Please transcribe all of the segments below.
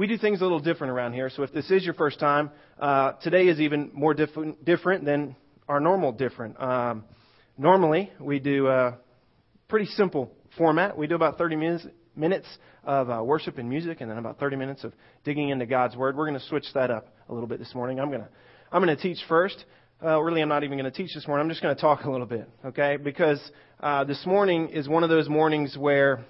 we do things a little different around here. So if this is your first time, uh, today is even more different, different than our normal different. Um, normally, we do a pretty simple format. We do about 30 minutes, minutes of uh, worship and music, and then about 30 minutes of digging into God's Word. We're going to switch that up a little bit this morning. I'm going to I'm going to teach first. Uh, really, I'm not even going to teach this morning. I'm just going to talk a little bit, okay? Because uh, this morning is one of those mornings where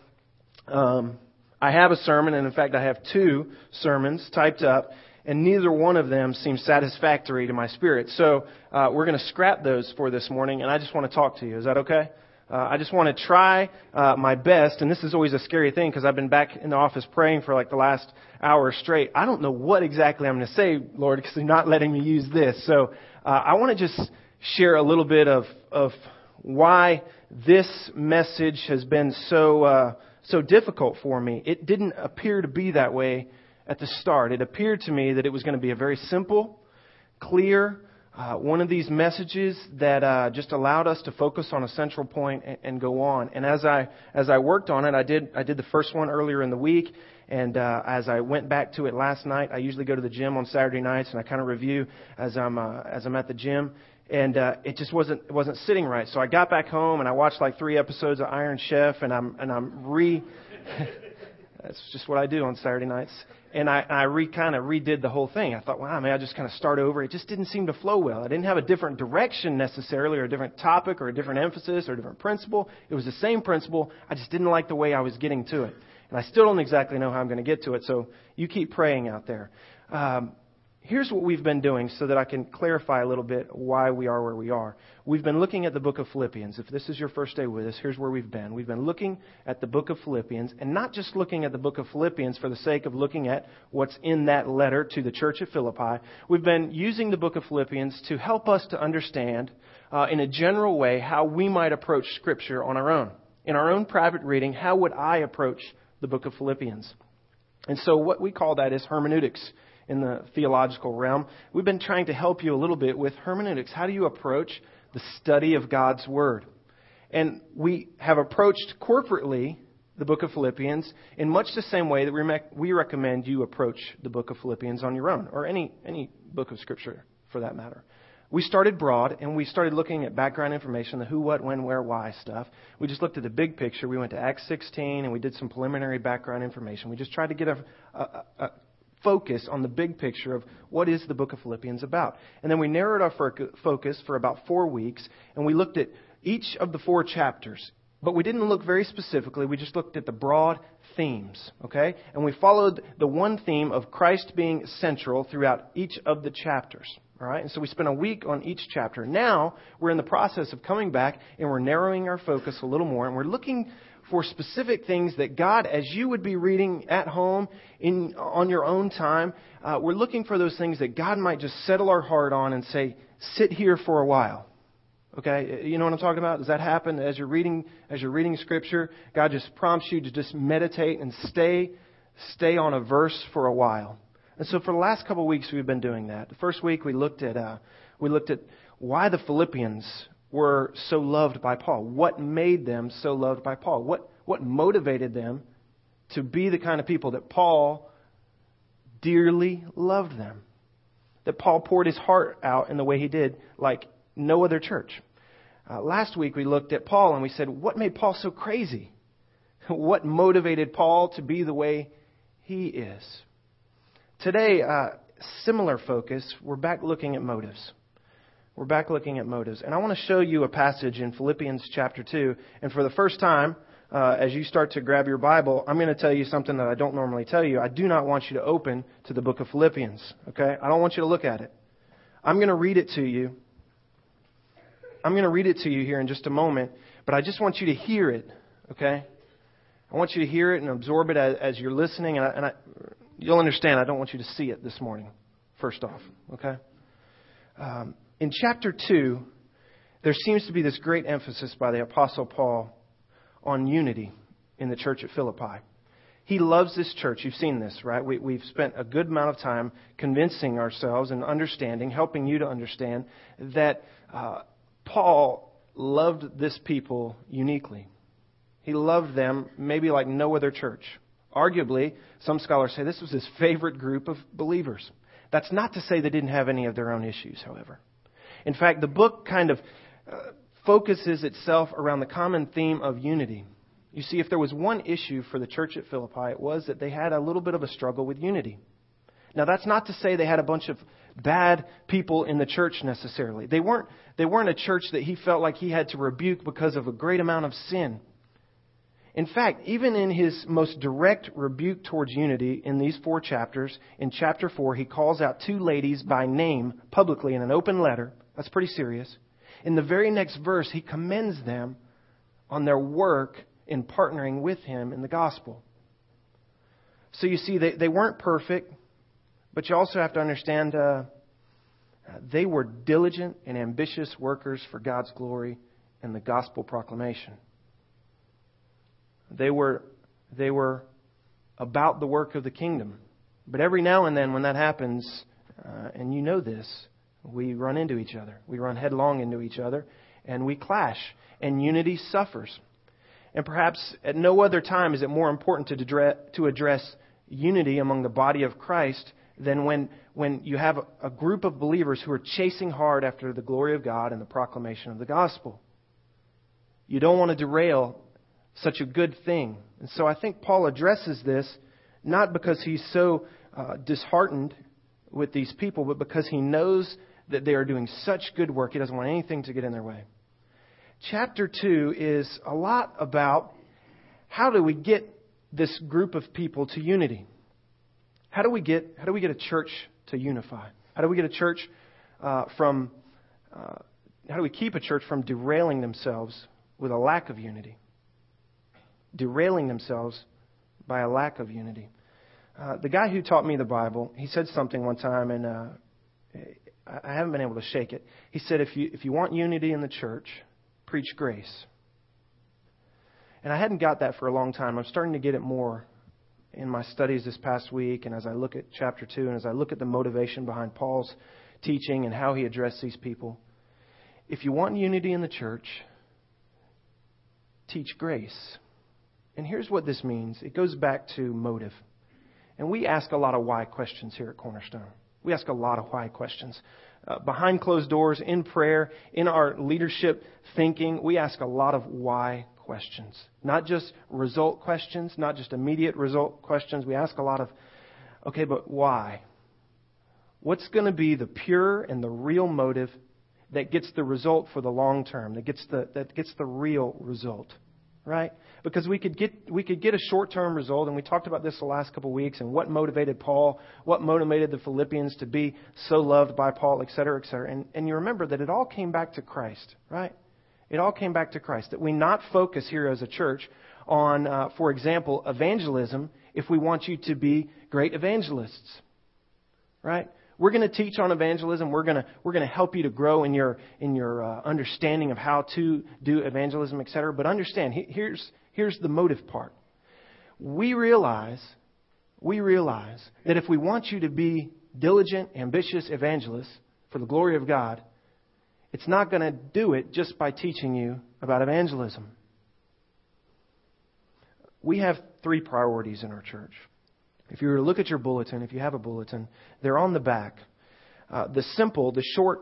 um, I have a sermon, and in fact, I have two sermons typed up, and neither one of them seems satisfactory to my spirit. So uh, we're going to scrap those for this morning, and I just want to talk to you. Is that okay? Uh, I just want to try uh, my best, and this is always a scary thing because I've been back in the office praying for like the last hour straight. I don't know what exactly I'm going to say, Lord, because you're not letting me use this. So uh, I want to just share a little bit of of why this message has been so uh, so difficult for me. It didn't appear to be that way at the start. It appeared to me that it was going to be a very simple, clear, uh, one of these messages that uh, just allowed us to focus on a central point and, and, go on. And as I as I worked on it, I did I did the first one earlier in the week, and uh, as I went back to it last night, I usually go to the gym on Saturday nights and I kind of review as I'm uh, as I'm at the gym. And uh, it just wasn't it wasn't sitting right. So I got back home and I watched like three episodes of Iron Chef, and I'm and I'm re. That's just what I do on Saturday nights and I, I re kind of redid the whole thing. I thought, wow, may I just kind of start over? It just didn't seem to flow well. I didn't have a different direction necessarily, or a different topic, or a different emphasis, or a different principle. It was the same principle. I just didn't like the way I was getting to it, and I still don't exactly know how I'm going to get to it. So you keep praying out there. Um, here's what we've been doing so that I can clarify a little bit why we are where we are. We've been looking at the book of Philippians. If this is your first day with us, here's where we've been. We've been looking at the book of Philippians, and not just looking at the book of Philippians for the sake of looking at what's in that letter to the church at Philippi. We've been using the book of Philippians to help us to understand, uh, in a general way, how we might approach Scripture on our own. In our own private reading, how would I approach the book of Philippians? And so, what we call that is hermeneutics in the theological realm. We've been trying to help you a little bit with hermeneutics. How do you approach the study of God's Word? And we have approached corporately the book of Philippians in much the same way that we recommend you approach the book of Philippians on your own, or any, any book of Scripture for that matter. We started broad and we started looking at background information, the who, what, when, where, why stuff. We just looked at the big picture. We went to Acts 16 and we did some preliminary background information. We just tried to get a, a, a focus on the big picture of what is the book of Philippians about. And then we narrowed our focus for about four weeks, and we looked at each of the four chapters. But we didn't look very specifically, we just looked at the broad themes, okay? And we followed the one theme of Christ being central throughout each of the chapters. All right, and so we spent a week on each chapter. Now we're in the process of coming back and we're narrowing our focus a little more, and we're looking for specific things that God, as you would be reading at home in, on your own time, uh, we're looking for those things that God might just settle our heart on and say, sit here for a while. Okay, you know what I'm talking about? Does that happen as you're reading as you're reading Scripture? God just prompts you to just meditate and stay stay on a verse for a while. And so for the last couple of weeks we've been doing that. The first week we looked at uh, we looked at why the Philippians were so loved by Paul? What made them so loved by Paul? What, what motivated them to be the kind of people that Paul dearly loved them? That Paul poured his heart out in the way he did, like no other church. Uh, last week we looked at Paul and we said, what made Paul so crazy? What motivated Paul to be the way he is? Today, uh, similar focus, we're back looking at motives. We're back looking at motives. And I want to show you a passage in Philippians chapter 2. And for the first time, uh, as you start to grab your Bible, I'm going to tell you something that I don't normally tell you. I do not want you to open to the book of Philippians. Okay? I don't want you to look at it. I'm going to read it to you. I'm going to read it to you here in just a moment, but I just want you to hear it. Okay? I want you to hear it and absorb it as, as you're listening, and, I, and I, you'll understand. I don't want you to see it this morning. First off, okay? Um, in chapter 2, there seems to be this great emphasis by the Apostle Paul on unity in the church at Philippi. He loves this church. You've seen this, right? We, have spent a good amount of time convincing ourselves and understanding, helping you to understand that uh, Paul loved this people uniquely. He loved them maybe like no other church Arguably, some scholars say this was his favorite group of believers. That's not to say they didn't have any of their own issues, however. In fact, the book kind of uh, focuses itself around the common theme of unity. You see, if there was one issue for the church at Philippi, it was that they had a little bit of a struggle with unity. Now, that's not to say they had a bunch of bad people in the church necessarily. They weren't, they weren't a church that he felt like he had to rebuke because of a great amount of sin. In fact, even in his most direct rebuke towards unity in these four chapters, in chapter 4, he calls out two ladies by name publicly in an open letter. That's pretty serious. In the very next verse, he commends them on their work in partnering with him in the gospel. So you see, they, they weren't perfect, but you also have to understand uh, they were diligent and ambitious workers for God's glory and the gospel proclamation. They were, they were about the work of the kingdom. But every now and then, when that happens, uh, and you know this, we run into each other. We run headlong into each other, and we clash, and unity suffers. And perhaps at no other time is it more important to address, to address unity among the body of Christ than when, when you have a, group of believers who are chasing hard after the glory of God and the proclamation of the gospel. You don't want to derail such a good thing. And so I think Paul addresses this not because he's so uh, disheartened with these people, but because he knows that they are doing such good work. He doesn't want anything to get in their way. Chapter 2 is a lot about how do we get this group of people to unity? How do we get, how do we get a church to unify? How do we get a church uh, from, uh, how do we keep a church from derailing themselves with a lack of unity? derailing themselves by a lack of unity. Uh, the guy who taught me the Bible, he said something one time, and uh, I haven't been able to shake it. He said, if you, if you want unity in the church, preach grace. And I hadn't got that for a long time. I'm starting to get it more in my studies this past week, and as I look at chapter 2, and as I look at the motivation behind Paul's teaching and how he addressed these people. If you want unity in the church, teach grace. And here's what this means it goes back to motive. And we ask a lot of why questions here at Cornerstone. We ask a lot of why questions. Uh, behind closed doors, in prayer, in our leadership thinking, we ask a lot of why questions. Not just result questions, not just immediate result questions. We ask a lot of, okay, but why? What's going to be the pure and the real motive that gets the result for the long term, that gets the, that gets the real result? Right? Because we could get we could get a short-term result, and we talked about this the last couple of weeks, and what motivated Paul, what motivated the Philippians to be so loved by Paul, et cetera, et cetera. And, and you remember that it all came back to Christ, right? It all came back to Christ. That we not focus here as a church on, uh, for example, evangelism if we want you to be great evangelists, right? We're going to teach on evangelism. We're going to, we're going to help you to grow in your, in your uh, understanding of how to do evangelism, etc. But understand, here's, here's the motive part. We realize, we realize that if we want you to be diligent, ambitious evangelists for the glory of God, it's not going to do it just by teaching you about evangelism. We have three priorities in our church. If you were to look at your bulletin, if you have a bulletin, they're on the back. Uh, the simple, the short,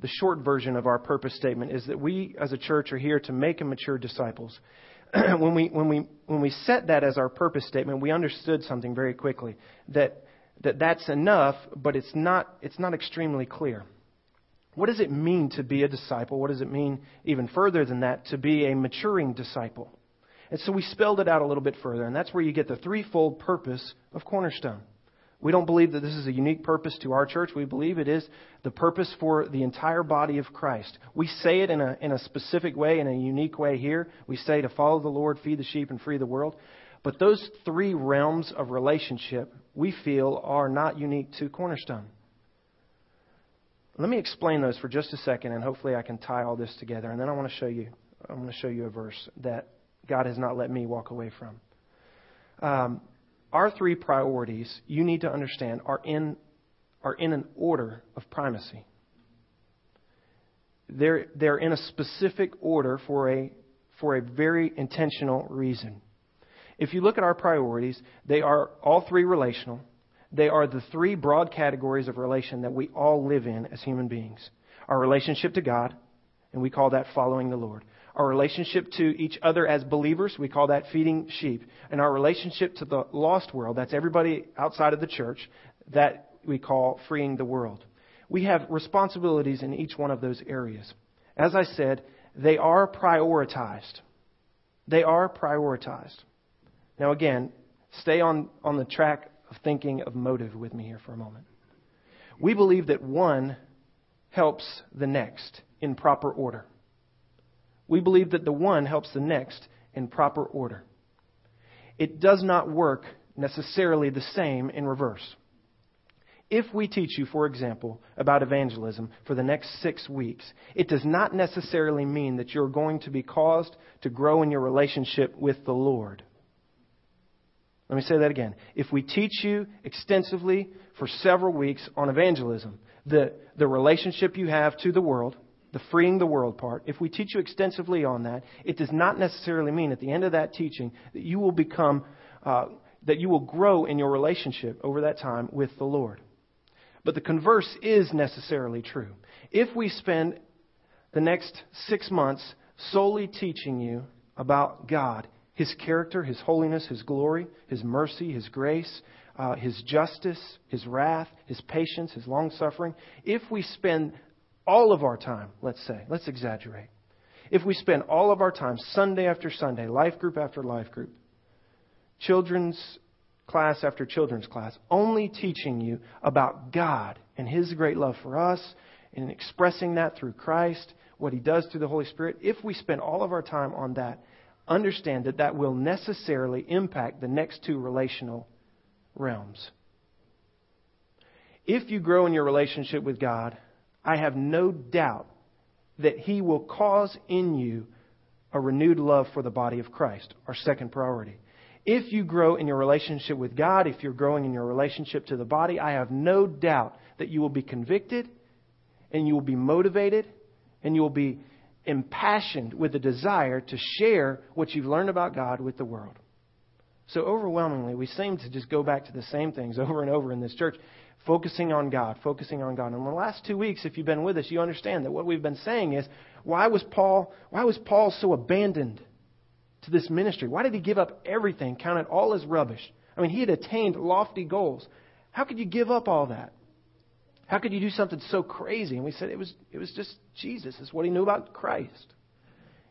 the short version of our purpose statement is that we as a church are here to make and mature disciples. when we when we when we set that as our purpose statement, we understood something very quickly that that that's enough, but it's not it's not extremely clear. What does it mean to be a disciple? What does it mean even further than that to be a maturing disciple? And so we spelled it out a little bit further, and that's where you get the threefold purpose of Cornerstone. We don't believe that this is a unique purpose to our church. We believe it is the purpose for the entire body of Christ. We say it in a, in a specific way, in a unique way here. We say to follow the Lord, feed the sheep, and free the world. But those three realms of relationship, we feel, are not unique to Cornerstone. Let me explain those for just a second, and hopefully I can tie all this together. And then I want to show you, I want to show you a verse that God has not let me walk away from. Um, our three priorities, you need to understand, are in, are in an order of primacy. They're, they're in a specific order for a, for a very intentional reason. If you look at our priorities, they are all three relational. They are the three broad categories of relation that we all live in as human beings our relationship to God, and we call that following the Lord. Our relationship to each other as believers, we call that feeding sheep. And our relationship to the lost world, that's everybody outside of the church, that we call freeing the world. We have responsibilities in each one of those areas. As I said, they are prioritized. They are prioritized. Now, again, stay on, on the track of thinking of motive with me here for a moment. We believe that one helps the next in proper order. We believe that the one helps the next in proper order. It does not work necessarily the same in reverse. If we teach you, for example, about evangelism for the next six weeks, it does not necessarily mean that you're going to be caused to grow in your relationship with the Lord. Let me say that again. If we teach you extensively for several weeks on evangelism, the, the relationship you have to the world, the freeing the world part, if we teach you extensively on that, it does not necessarily mean at the end of that teaching that you will become, uh, that you will grow in your relationship over that time with the Lord. But the converse is necessarily true. If we spend the next six months solely teaching you about God, His character, His holiness, His glory, His mercy, His grace, uh, His justice, His wrath, His patience, His long suffering, if we spend all of our time, let's say, let's exaggerate, if we spend all of our time, Sunday after Sunday, life group after life group, children's class after children's class, only teaching you about God and His great love for us and expressing that through Christ, what He does through the Holy Spirit, if we spend all of our time on that, understand that that will necessarily impact the next two relational realms. If you grow in your relationship with God, I have no doubt that He will cause in you a renewed love for the body of Christ, our second priority. If you grow in your relationship with God, if you're growing in your relationship to the body, I have no doubt that you will be convicted and you will be motivated and you will be impassioned with a desire to share what you've learned about God with the world. So overwhelmingly, we seem to just go back to the same things over and over in this church, focusing on God, focusing on God. And in the last two weeks, if you've been with us, you understand that what we've been saying is, why was Paul, why was Paul so abandoned to this ministry? Why did he give up everything, count it all as rubbish? I mean, he had attained lofty goals. How could you give up all that? How could you do something so crazy? And we said it was, it was just Jesus. It's what he knew about Christ.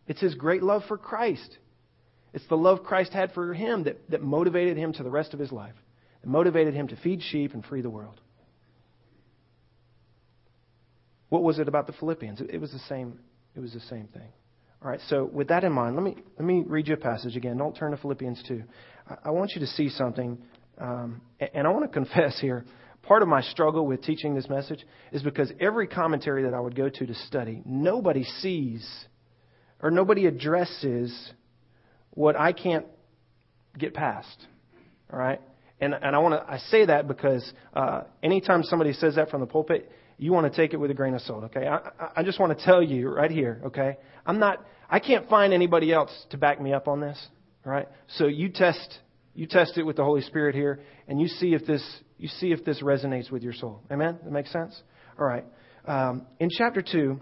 It's his great love for Christ. It's the love Christ had for him that, that motivated him to the rest of his life, that motivated him to feed sheep and free the world. What was it about the Philippians? It, was the same. It was the same thing. All right. So with that in mind, let me let me read you a passage again. Don't turn to Philippians two. I, I want you to see something, um, and I want to confess here. Part of my struggle with teaching this message is because every commentary that I would go to to study, nobody sees or nobody addresses what I can't get past. All right? And, and I want to I say that because uh, anytime somebody says that from the pulpit, you want to take it with a grain of salt. Okay? I, I just want to tell you right here. Okay? I'm not. I can't find anybody else to back me up on this. right? So you test you test it with the Holy Spirit here, and you see if this you see if this resonates with your soul. Amen. That makes sense. All right. Um, in chapter two,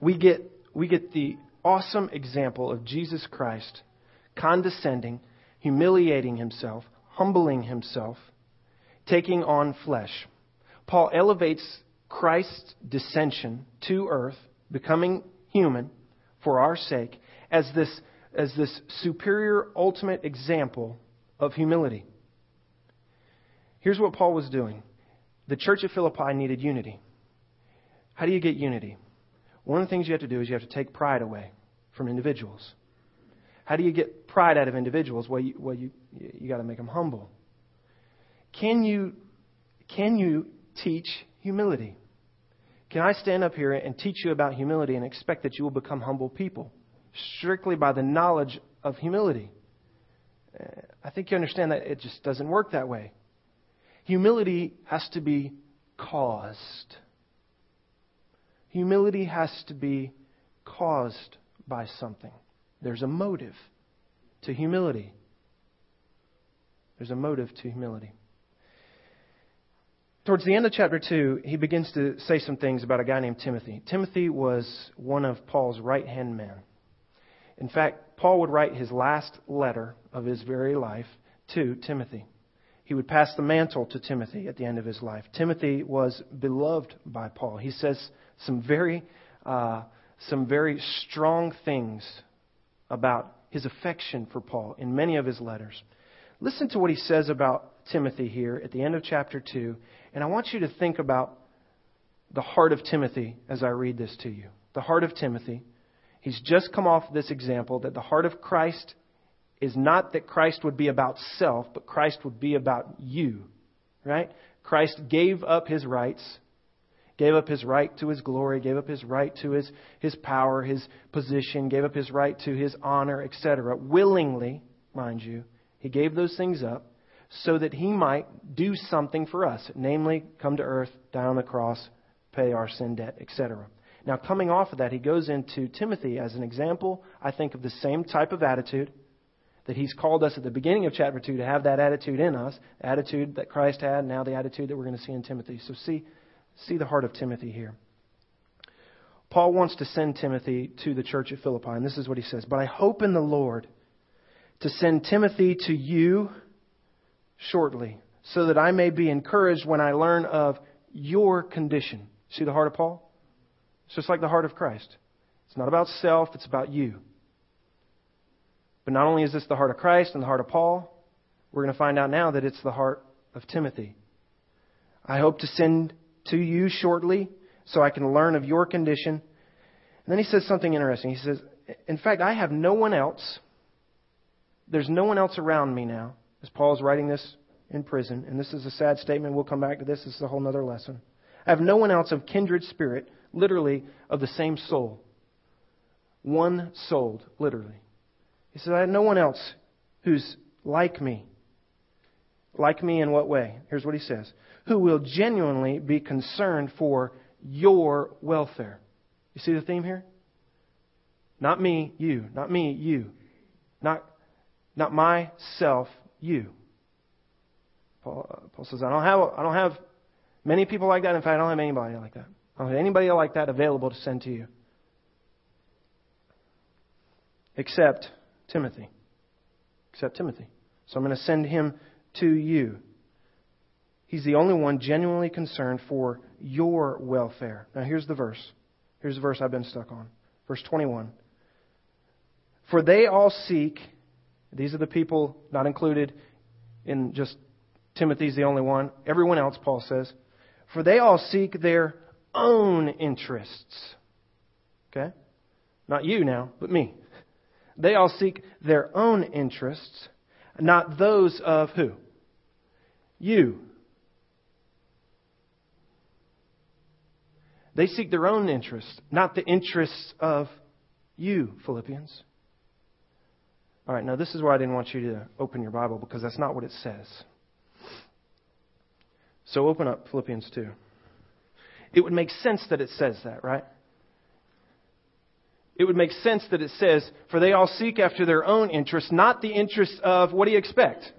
we get we get the awesome example of Jesus Christ condescending, humiliating himself, humbling himself, taking on flesh. Paul elevates Christ's descension to earth, becoming human for our sake, as this, as this superior, ultimate example of humility. Here's what Paul was doing the church at Philippi needed unity. How do you get unity? One of the things you have to do is you have to take pride away from individuals. How do you get pride out of individuals? Well, you, well, you, you got to make them humble. Can you, can you teach humility? Can I stand up here and teach you about humility and expect that you will become humble people strictly by the knowledge of humility? Uh, I think you understand that it just doesn't work that way. Humility has to be caused. Humility has to be caused by something. There's a motive to humility. There's a motive to humility. Towards the end of chapter 2, he begins to say some things about a guy named Timothy. Timothy was one of Paul's right hand men. In fact, Paul would write his last letter of his very life to Timothy. He would pass the mantle to Timothy at the end of his life. Timothy was beloved by Paul. He says some very, uh, some very strong things about his affection for Paul in many of his letters. Listen to what he says about Timothy here at the end of chapter 2, and I want you to think about the heart of Timothy as I read this to you. The heart of Timothy. He's just come off this example that the heart of Christ is not that Christ would be about self, but Christ would be about you. Right? Christ gave up his rights, gave up his right to his glory, gave up his right to his, his power, his position, gave up his right to his honor, etc. Willingly, mind you. He gave those things up so that he might do something for us, namely, come to earth, die on the cross, pay our sin debt, etc. Now, coming off of that, he goes into Timothy as an example, I think, of the same type of attitude that he's called us at the beginning of chapter 2 to have that attitude in us, attitude that Christ had, now the attitude that we're going to see in Timothy. So see, see the heart of Timothy here. Paul wants to send Timothy to the church at Philippi, and this is what he says But I hope in the Lord to send Timothy to you shortly, so that I may be encouraged when I learn of your condition. See the heart of Paul? It's just like the heart of Christ. It's not about self, it's about you. But not only is this the heart of Christ and the heart of Paul, we're going to find out now that it's the heart of Timothy. I hope to send to you shortly so I can learn of your condition. And then he says something interesting. He says, In fact, I have no one else. There's no one else around me now as Paul is writing this in prison, and this is a sad statement. We'll come back to this. This is a whole other lesson. I have no one else of kindred spirit, literally of the same soul. One souled, literally. He says, I have no one else who's like me. Like me in what way? Here's what he says Who will genuinely be concerned for your welfare. You see the theme here? Not me, you. Not me, you. Not, not myself, you. Paul, uh, Paul says, I don't have I don't have many people like that. In fact, I don't have anybody like that. I don't have anybody like that available to send to you. Except Timothy. Except Timothy. So I'm going to send him to you. He's the only one genuinely concerned for your welfare. Now here's the verse. Here's the verse I've been stuck on. Verse 21. For they all seek these are the people not included in just Timothy's the only one. Everyone else, Paul says. For they all seek their own interests. Okay? Not you now, but me. They all seek their own interests, not those of who? You. They seek their own interests, not the interests of you, Philippians. All right, now this is where I didn't want you to open your Bible because that's not what it says. So open up Philippians 2. It would make sense that it says that, right? It would make sense that it says, For they all seek after their own interests, not the interests of what do you expect?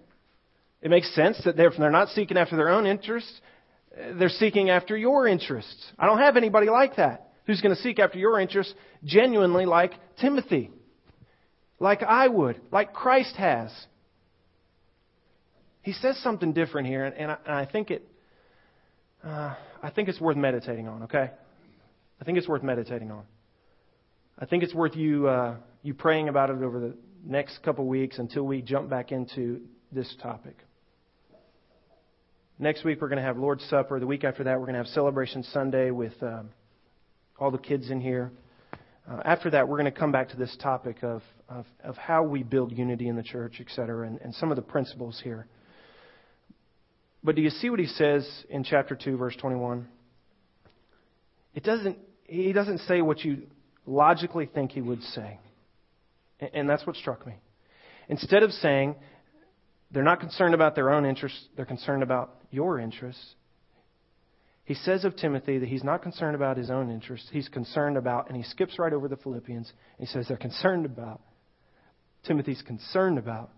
It makes sense that they're, they're not seeking after their own interests, they're seeking after your interests. I don't have anybody like that who's going to seek after your interests genuinely like Timothy like I would, like Christ has. He says something different here, and I, and I think it, uh, I think it's worth meditating on. Okay, I think it's worth meditating on. I think it's worth you uh, you praying about it over the next couple weeks until we jump back into this topic. Next week we're going to have Lord's Supper. The week after that we're going to have Celebration Sunday with um, all the kids in here. Uh, after that, we're going to come back to this topic of, of, of how we build unity in the church, et cetera, and, and some of the principles here. But do you see what he says in chapter 2, verse 21? It doesn't, he doesn't say what you logically think he would say. And, and that's what struck me. Instead of saying, they're not concerned about their own interests, they're concerned about your interests. He says of Timothy that he's not concerned about his own interests. He's concerned about, and he skips right over the Philippians. he says they're concerned about, Timothy's concerned about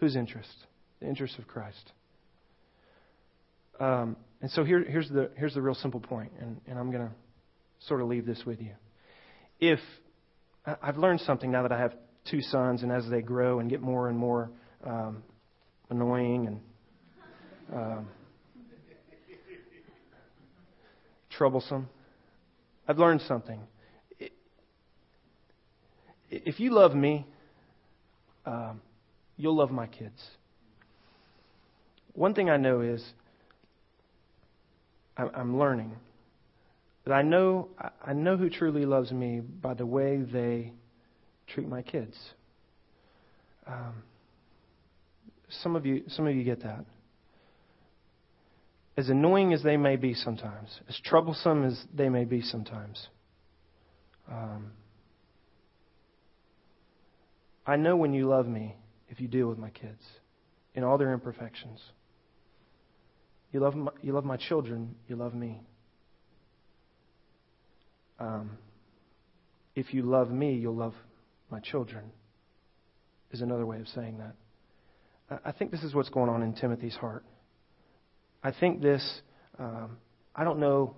whose interest? The interests of Christ. Um, and so here, here's, the, here's the real simple point, and, and I'm going to sort of leave this with you. If I've learned something now that I have two sons, and as they grow and get more and more um, annoying and um, troublesome, I've learned something. If you love me, um, you'll love my kids. One thing I know is I'm learning that I know I know who truly loves me by the way they treat my kids. Um, some of you, some of you get that. As annoying as they may be sometimes, as troublesome as they may be sometimes, um, I know when you love me if you deal with my kids in all their imperfections. You love my, you love my children, you love me. Um, if you love me, you'll love my children, is another way of saying that. I think this is what's going on in Timothy's heart. I think this, um, I don't know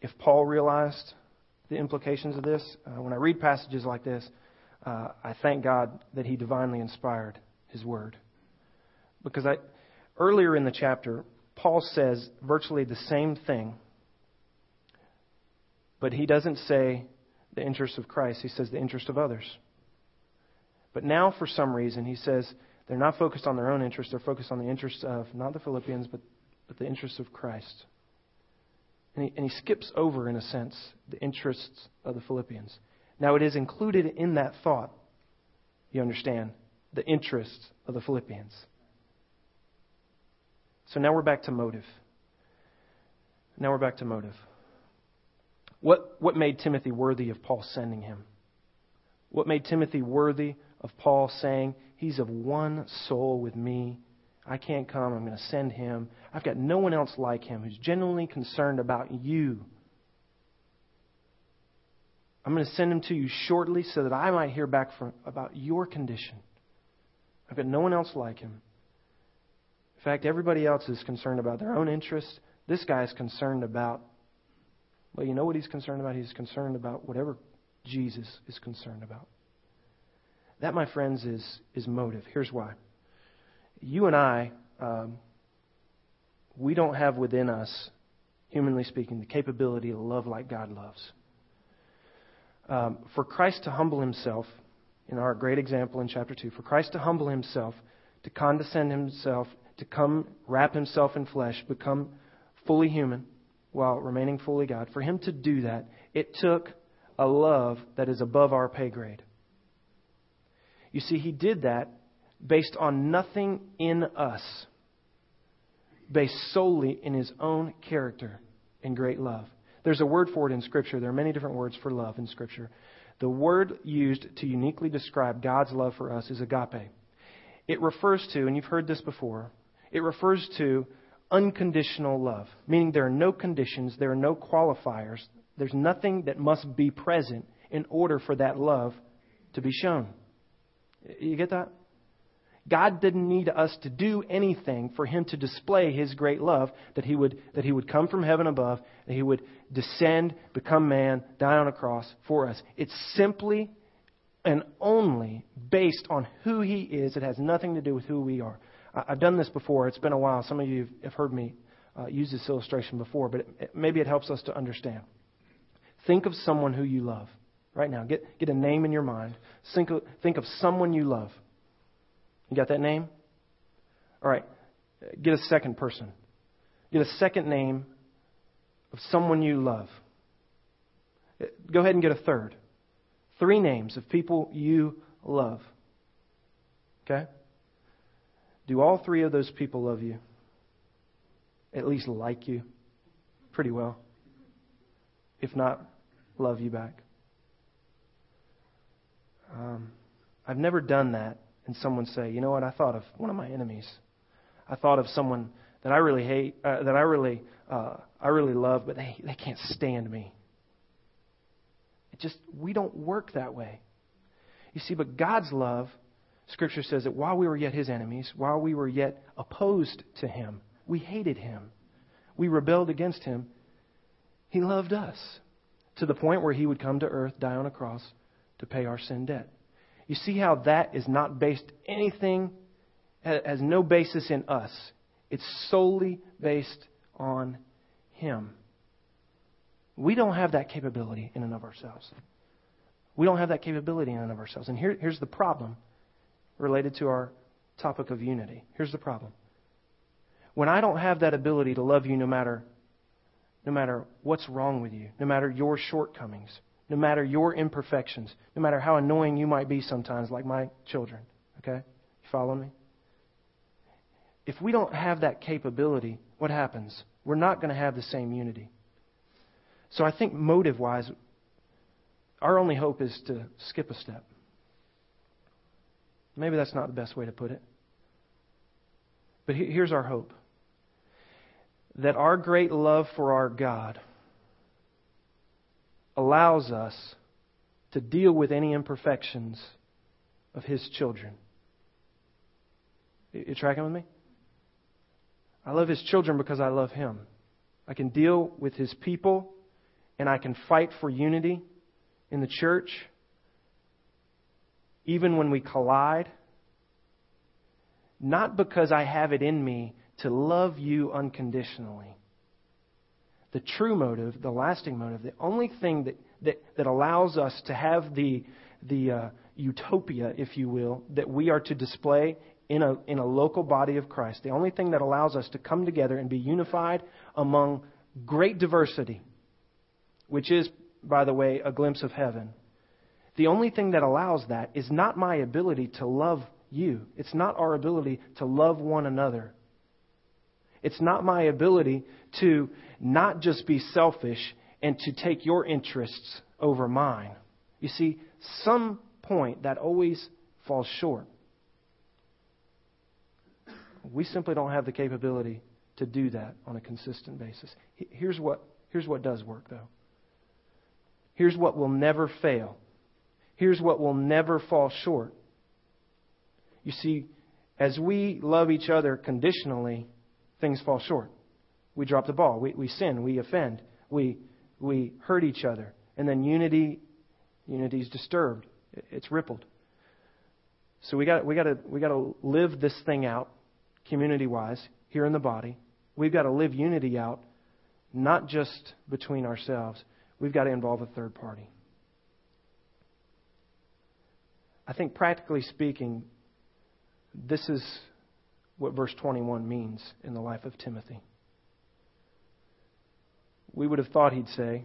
if Paul realized the implications of this. Uh, when I read passages like this, uh, I thank God that he divinely inspired his word. Because I, earlier in the chapter, Paul says virtually the same thing, but he doesn't say the interest of Christ, he says the interest of others. But now, for some reason, he says they're not focused on their own interests, they're focused on the interests of not the Philippians, but, but the interests of Christ. And he, and he skips over, in a sense, the interests of the Philippians. Now, it is included in that thought, you understand, the interests of the Philippians. So now we're back to motive. Now we're back to motive. What, what made Timothy worthy of Paul sending him? What made Timothy worthy of Paul saying, He's of one soul with me. I can't come. I'm going to send him. I've got no one else like him who's genuinely concerned about you. I'm going to send him to you shortly so that I might hear back from, about your condition. I've got no one else like him. In fact, everybody else is concerned about their own interests. This guy is concerned about, well, you know what he's concerned about? He's concerned about whatever Jesus is concerned about. That, my friends, is, is motive. Here's why. You and I, um, we don't have within us, humanly speaking, the capability to love like God loves. Um, for Christ to humble himself, in our great example in chapter 2, for Christ to humble himself, to condescend himself to come wrap himself in flesh, become fully human while remaining fully God, for him to do that, it took a love that is above our pay grade. You see, he did that based on nothing in us, based solely in his own character and great love. There's a word for it in Scripture. There are many different words for love in Scripture. The word used to uniquely describe God's love for us is agape. It refers to, and you've heard this before, it refers to unconditional love, meaning there are no conditions, there are no qualifiers, there's nothing that must be present in order for that love to be shown. You get that? God didn't need us to do anything for him to display his great love, that he would, that he would come from heaven above, that he would descend, become man, die on a cross for us. It's simply and only based on who he is. It has nothing to do with who we are. I've done this before. It's been a while. Some of you have heard me uh, use this illustration before, but it, it, maybe it helps us to understand. Think of someone who you love right now. Get, get a name in your mind. Think of, think of someone you love. You got that name? All right. Get a second person. Get a second name of someone you love. Go ahead and get a third. Three names of people you love. Okay? Do all three of those people love you? At least like you? Pretty well. If not, love you back. Um, I've never done that and someone say, you know what, I thought of one of my enemies. I thought of someone that I really hate, uh, that I really, uh, I really love, but they, they can't stand me. It just, we don't work that way. You see, but God's love Scripture says that while we were yet his enemies, while we were yet opposed to him, we hated him, we rebelled against him, he loved us to the point where he would come to earth, die on a cross to pay our sin debt. You see how that is not based anything, has no basis in us. It's solely based on him. We don't have that capability in and of ourselves. We don't have that capability in and of ourselves. And here, here's the problem related to our topic of unity. Here's the problem. When I don't have that ability to love you no matter no matter what's wrong with you, no matter your shortcomings, no matter your imperfections, no matter how annoying you might be sometimes, like my children. Okay? You follow me? If we don't have that capability, what happens? We're not going to have the same unity. So I think motive wise, our only hope is to skip a step. Maybe that's not the best way to put it. But here's our hope that our great love for our God allows us to deal with any imperfections of His children. You tracking with me? I love His children because I love Him. I can deal with His people and I can fight for unity in the church even when we collide. Not because I have it in me to love you unconditionally. The true motive, the lasting motive, the only thing that, that, that allows us to have the, the uh, utopia, if you will, that we are to display in a, in a local body of Christ, the only thing that allows us to come together and be unified among great diversity, which is, by the way, a glimpse of heaven. The only thing that allows that is not my ability to love you. It's not our ability to love one another. It's not my ability to not just be selfish and to take your interests over mine. You see, some point that always falls short. We simply don't have the capability to do that on a consistent basis. Here's what, here's what does work, though. Here's what will never fail. Here's what will never fall short. You see, as we love each other conditionally, things fall short. We drop the ball. We, we sin. We offend. We, we hurt each other. And then unity, unity is disturbed. It's rippled. So we got we got to we got to live this thing out, community wise, here in the body. We've got to live unity out, not just between ourselves. We've got to involve a third party. I think practically speaking, this is what verse 21 means in the life of Timothy. We would have thought he'd say,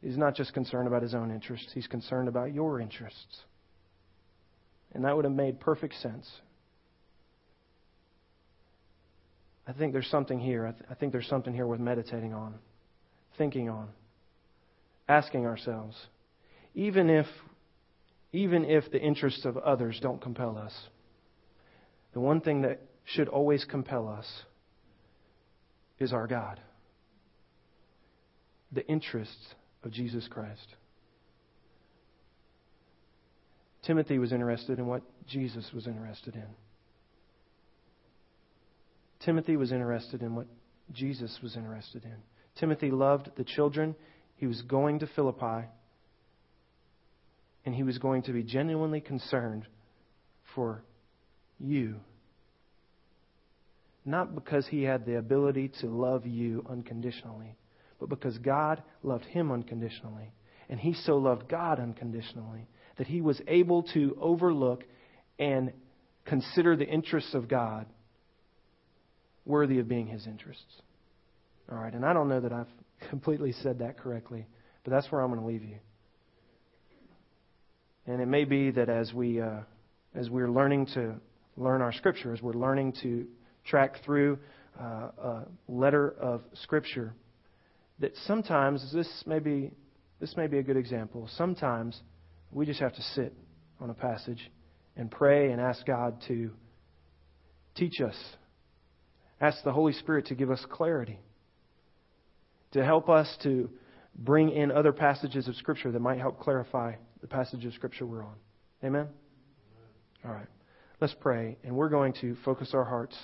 he's not just concerned about his own interests, he's concerned about your interests. And that would have made perfect sense. I think there's something here. I, th- I think there's something here worth meditating on, thinking on, asking ourselves. Even if, even if the interests of others don't compel us, the one thing that should always compel us is our God, the interests of Jesus Christ. Timothy was interested in what Jesus was interested in. Timothy was interested in what Jesus was interested in. Timothy loved the children. He was going to Philippi, and he was going to be genuinely concerned for you not because he had the ability to love you unconditionally, but because God loved him unconditionally. And he so loved God unconditionally that he was able to overlook and consider the interests of God worthy of being his interests. All right, and I don't know that I've completely said that correctly, but that's where I'm going to leave you. And it may be that as we uh, as we're learning to learn our scripture, as we're learning to track through uh, a letter of Scripture, that sometimes this may be this may be a good example. Sometimes we just have to sit on a passage and pray and ask God to teach us. Ask the Holy Spirit to give us clarity, to help us to bring in other passages of Scripture that might help clarify the passage of Scripture we're on. Amen? All right. Let's pray, and we're going to focus our hearts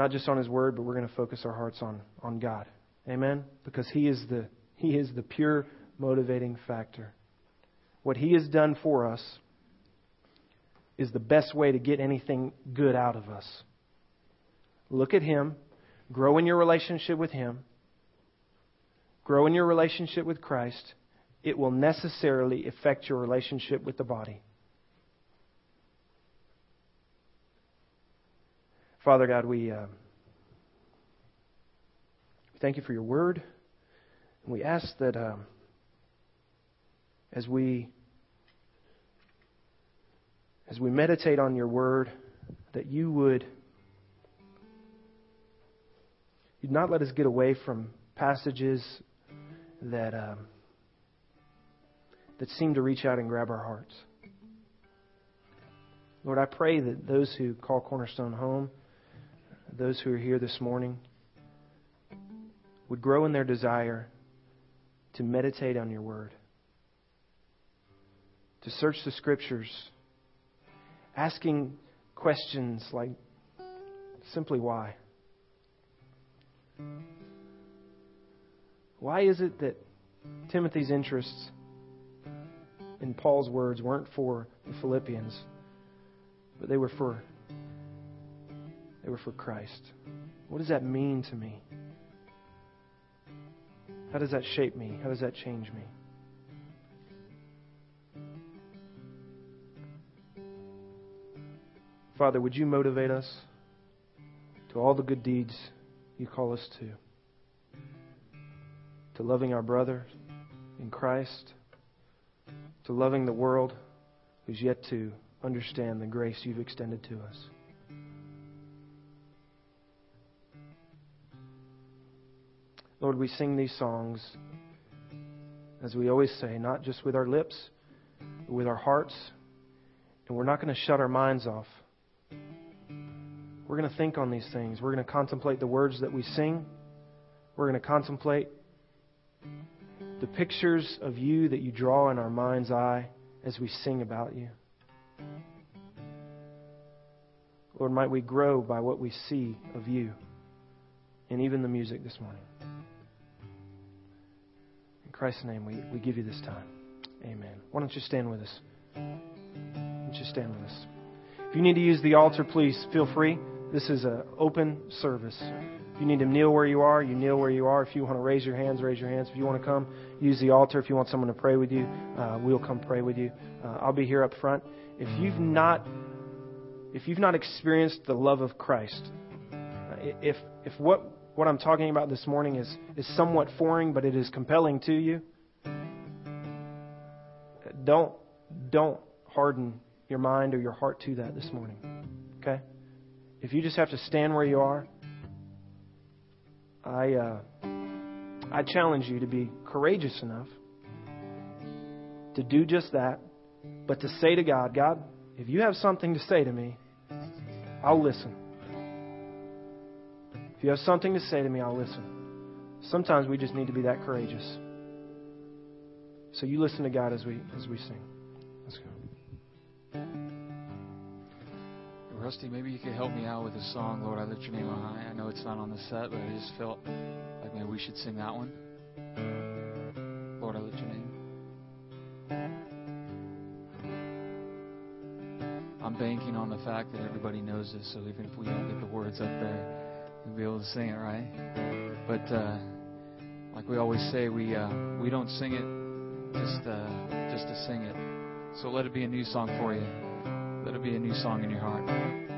not just on His Word, but we're going to focus our hearts on, on God. Amen? Because He is the He is the pure motivating factor. What He has done for us is the best way to get anything good out of us. Look at Him, grow in your relationship with Him, grow in your relationship with Christ. It will necessarily affect your relationship with the body. Father God, we uh, thank you for your word. And we ask that um, as we as we meditate on your word, that you would you'd not let us get away from passages that um, that seem to reach out and grab our hearts. Lord, I pray that those who call Cornerstone home those who are here this morning would grow in their desire to meditate on your word, to search the scriptures, asking questions like simply why? Why is it that Timothy's interests in Paul's words weren't for the Philippians, but they were for they were for Christ. What does that mean to me? How does that shape me? How does that change me? Father, would you motivate us to all the good deeds you call us to? To loving our brothers in Christ, to loving the world who's yet to understand the grace you've extended to us. Lord, we sing these songs, as we always say, not just with our lips, but with our hearts. And we're not going to shut our minds off. We're going to think on these things. We're going to contemplate the words that we sing. We're going to contemplate the pictures of you that you draw in our mind's eye as we sing about you. Lord, might we grow by what we see of you and even the music this morning. Christ's name, we, we give you this time. Amen. Why don't you stand with us? Why don't you stand with us? If you need to use the altar, please feel free. This is an open service. If you need to kneel where you are, you kneel where you are. If you want to raise your hands, raise your hands. If you want to come, use the altar. If you want someone to pray with you, uh, we'll come pray with you. Uh, I'll be here up front. If you've not, if you've not experienced the love of Christ, uh, if if what what I'm talking about this morning is, is somewhat foreign, but it is compelling to you, don't, don't harden your mind or your heart to that this morning. Okay? If you just have to stand where you are, I, uh, I challenge you to be courageous enough to do just that, but to say to God, God, if you have something to say to me, I'll listen. If you have something to say to me, I'll listen. Sometimes we just need to be that courageous. So you listen to God as we as we sing. Let's go. Rusty, maybe you could help me out with a song, Lord, I lift your name on high. I know it's not on the set, but I just felt like maybe we should sing that one. Lord, I lift your name. I'm banking on the fact that everybody knows this, so even if we don't get the words up there, You'll be able to sing it, right? But uh, like we always say, we uh, we don't sing it just uh, just to sing it. So let it be a new song for you. Let it be a new song in your heart.